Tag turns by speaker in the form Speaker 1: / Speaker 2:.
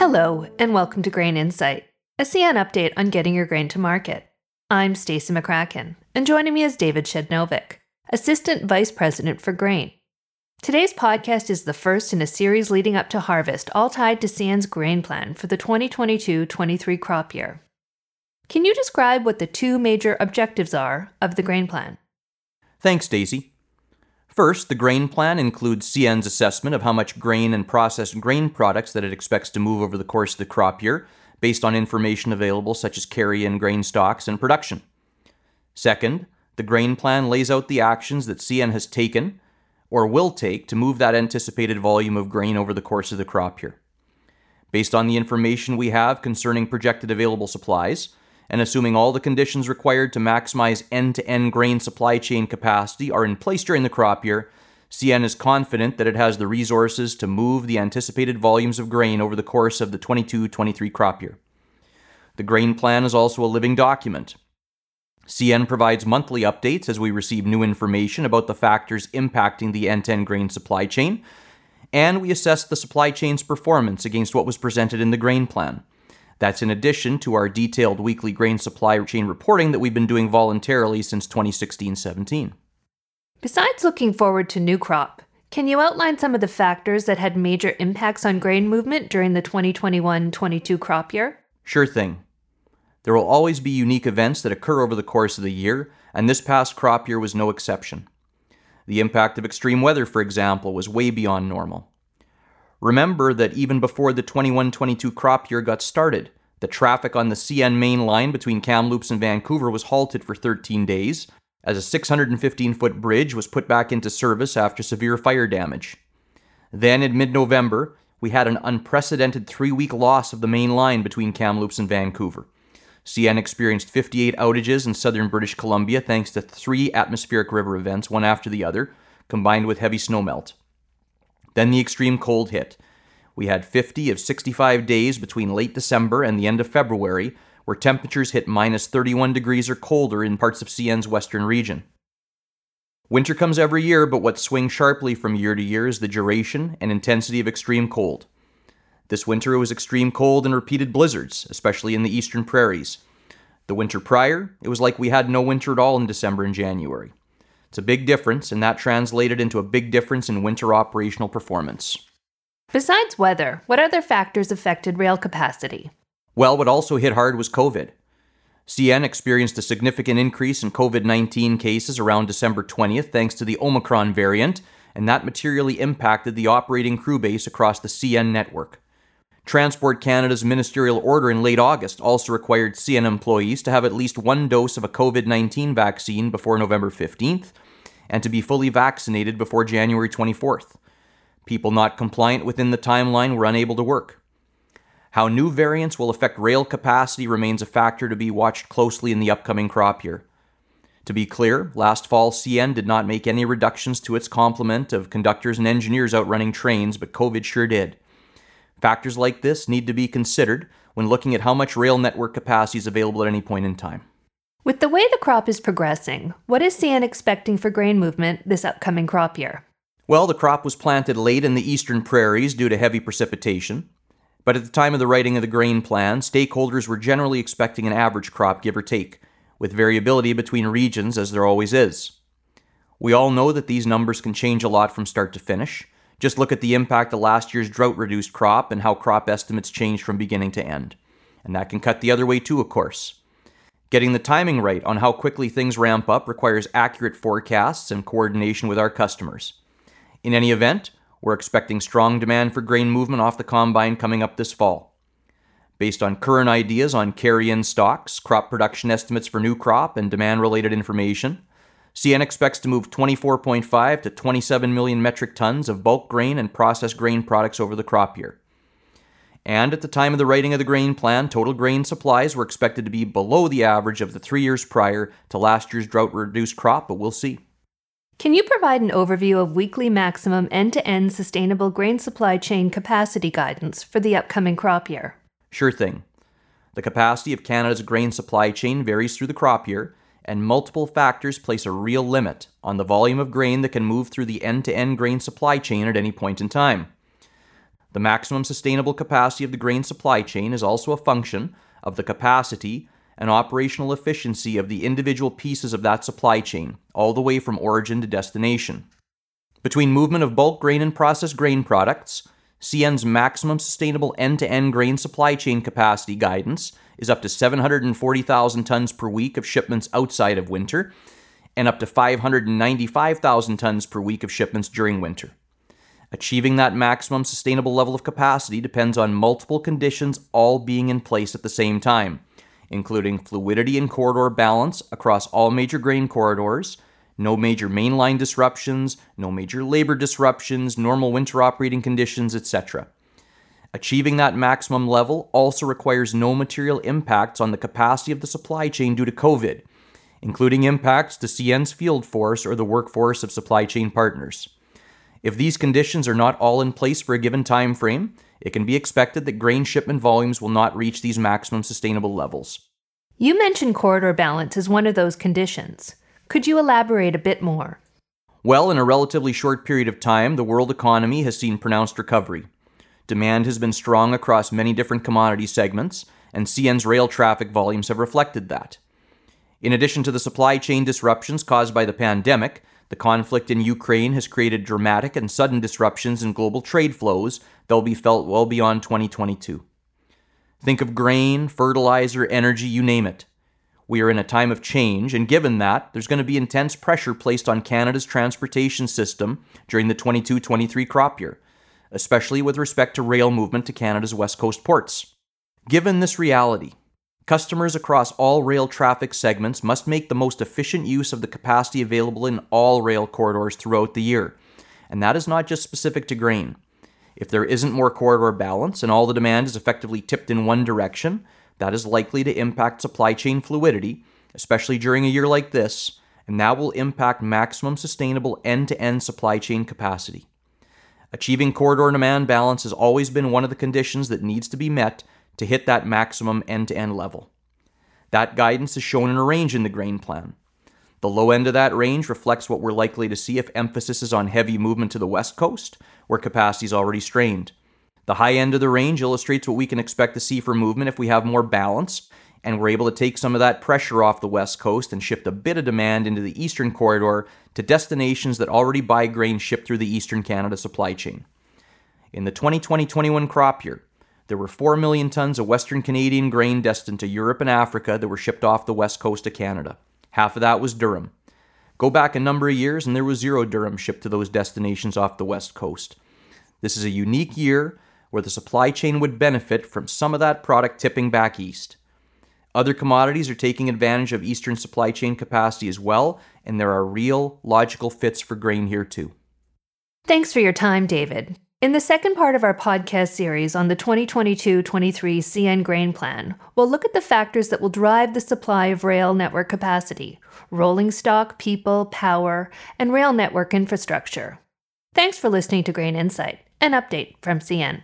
Speaker 1: Hello, and welcome to Grain Insight, a CN update on getting your grain to market. I'm Stacey McCracken, and joining me is David Przednowek, Assistant Vice President for Grain. Today's podcast is the first in a series leading up to harvest, all tied to CN's grain plan for the 2022 23 crop year. Can you describe what the two major objectives are of the grain plan?
Speaker 2: Thanks, Daisy. First, the grain plan includes CN's assessment of how much grain and processed grain products that it expects to move over the course of the crop year, based on information available such as carry-in grain stocks and production. Second, the grain plan lays out the actions that CN has taken or will take to move that anticipated volume of grain over the course of the crop year. Based on the information we have concerning projected available supplies, and assuming all the conditions required to maximize end to end grain supply chain capacity are in place during the crop year, CN is confident that it has the resources to move the anticipated volumes of grain over the course of the 22 23 crop year. The grain plan is also a living document. CN provides monthly updates as we receive new information about the factors impacting the end to end grain supply chain, and we assess the supply chain's performance against what was presented in the grain plan. That's in addition to our detailed weekly grain supply chain reporting that we've been doing voluntarily since 2016 17.
Speaker 1: Besides looking forward to new crop, can you outline some of the factors that had major impacts on grain movement during the 2021 22 crop year?
Speaker 2: Sure thing. There will always be unique events that occur over the course of the year, and this past crop year was no exception. The impact of extreme weather, for example, was way beyond normal. Remember that even before the 21 22 crop year got started, the traffic on the CN main line between Kamloops and Vancouver was halted for 13 days, as a 615 foot bridge was put back into service after severe fire damage. Then, in mid November, we had an unprecedented three week loss of the main line between Kamloops and Vancouver. CN experienced 58 outages in southern British Columbia thanks to three atmospheric river events, one after the other, combined with heavy snowmelt. Then the extreme cold hit. We had 50 of 65 days between late December and the end of February where temperatures hit minus 31 degrees or colder in parts of CN's western region. Winter comes every year, but what swings sharply from year to year is the duration and intensity of extreme cold. This winter it was extreme cold and repeated blizzards, especially in the eastern prairies. The winter prior, it was like we had no winter at all in December and January. It's a big difference, and that translated into a big difference in winter operational performance.
Speaker 1: Besides weather, what other factors affected rail capacity?
Speaker 2: Well, what also hit hard was COVID. CN experienced a significant increase in COVID 19 cases around December 20th thanks to the Omicron variant, and that materially impacted the operating crew base across the CN network. Transport Canada's ministerial order in late August also required CN employees to have at least one dose of a COVID 19 vaccine before November 15th and to be fully vaccinated before January 24th. People not compliant within the timeline were unable to work. How new variants will affect rail capacity remains a factor to be watched closely in the upcoming crop year. To be clear, last fall CN did not make any reductions to its complement of conductors and engineers out running trains, but COVID sure did. Factors like this need to be considered when looking at how much rail network capacity is available at any point in time.
Speaker 1: With the way the crop is progressing, what is CN expecting for grain movement this upcoming crop year?
Speaker 2: Well, the crop was planted late in the eastern prairies due to heavy precipitation. But at the time of the writing of the grain plan, stakeholders were generally expecting an average crop, give or take, with variability between regions as there always is. We all know that these numbers can change a lot from start to finish. Just look at the impact of last year's drought reduced crop and how crop estimates changed from beginning to end. And that can cut the other way too, of course. Getting the timing right on how quickly things ramp up requires accurate forecasts and coordination with our customers. In any event, we're expecting strong demand for grain movement off the combine coming up this fall. Based on current ideas on carry in stocks, crop production estimates for new crop, and demand related information, CN expects to move 24.5 to 27 million metric tons of bulk grain and processed grain products over the crop year. And at the time of the writing of the grain plan, total grain supplies were expected to be below the average of the three years prior to last year's drought reduced crop, but we'll see.
Speaker 1: Can you provide an overview of weekly maximum end to end sustainable grain supply chain capacity guidance for the upcoming crop year?
Speaker 2: Sure thing. The capacity of Canada's grain supply chain varies through the crop year, and multiple factors place a real limit on the volume of grain that can move through the end to end grain supply chain at any point in time. The maximum sustainable capacity of the grain supply chain is also a function of the capacity and operational efficiency of the individual pieces of that supply chain, all the way from origin to destination. Between movement of bulk grain and processed grain products, CN's maximum sustainable end to end grain supply chain capacity guidance is up to 740,000 tons per week of shipments outside of winter and up to 595,000 tons per week of shipments during winter. Achieving that maximum sustainable level of capacity depends on multiple conditions all being in place at the same time, including fluidity and corridor balance across all major grain corridors, no major mainline disruptions, no major labor disruptions, normal winter operating conditions, etc. Achieving that maximum level also requires no material impacts on the capacity of the supply chain due to COVID, including impacts to CN's field force or the workforce of supply chain partners. If these conditions are not all in place for a given time frame, it can be expected that grain shipment volumes will not reach these maximum sustainable levels.
Speaker 1: You mentioned corridor balance as one of those conditions. Could you elaborate a bit more?
Speaker 2: Well, in a relatively short period of time, the world economy has seen pronounced recovery. Demand has been strong across many different commodity segments, and CN's rail traffic volumes have reflected that. In addition to the supply chain disruptions caused by the pandemic, the conflict in Ukraine has created dramatic and sudden disruptions in global trade flows that will be felt well beyond 2022. Think of grain, fertilizer, energy, you name it. We are in a time of change, and given that, there's going to be intense pressure placed on Canada's transportation system during the 22 23 crop year, especially with respect to rail movement to Canada's West Coast ports. Given this reality, customers across all rail traffic segments must make the most efficient use of the capacity available in all rail corridors throughout the year. And that is not just specific to grain. If there isn't more corridor balance and all the demand is effectively tipped in one direction, that is likely to impact supply chain fluidity, especially during a year like this, and that will impact maximum sustainable end to end supply chain capacity. Achieving corridor demand balance has always been one of the conditions that needs to be met to hit that maximum end to end level. That guidance is shown in a range in the grain plan. The low end of that range reflects what we're likely to see if emphasis is on heavy movement to the west coast, where capacity is already strained. The high end of the range illustrates what we can expect to see for movement if we have more balance and we're able to take some of that pressure off the West Coast and shift a bit of demand into the Eastern corridor to destinations that already buy grain shipped through the Eastern Canada supply chain. In the 2020 21 crop year, there were 4 million tons of Western Canadian grain destined to Europe and Africa that were shipped off the west coast of Canada. Half of that was durum. Go back a number of years and there was zero durum shipped to those destinations off the west coast. This is a unique year where the supply chain would benefit from some of that product tipping back east. Other commodities are taking advantage of eastern supply chain capacity as well, and there are real logical fits for grain here too.
Speaker 1: Thanks for your time, David. In the second part of our podcast series on the 2022 23 CN Grain Plan, we'll look at the factors that will drive the supply of rail network capacity rolling stock, people, power, and rail network infrastructure. Thanks for listening to Grain Insight, an update from CN.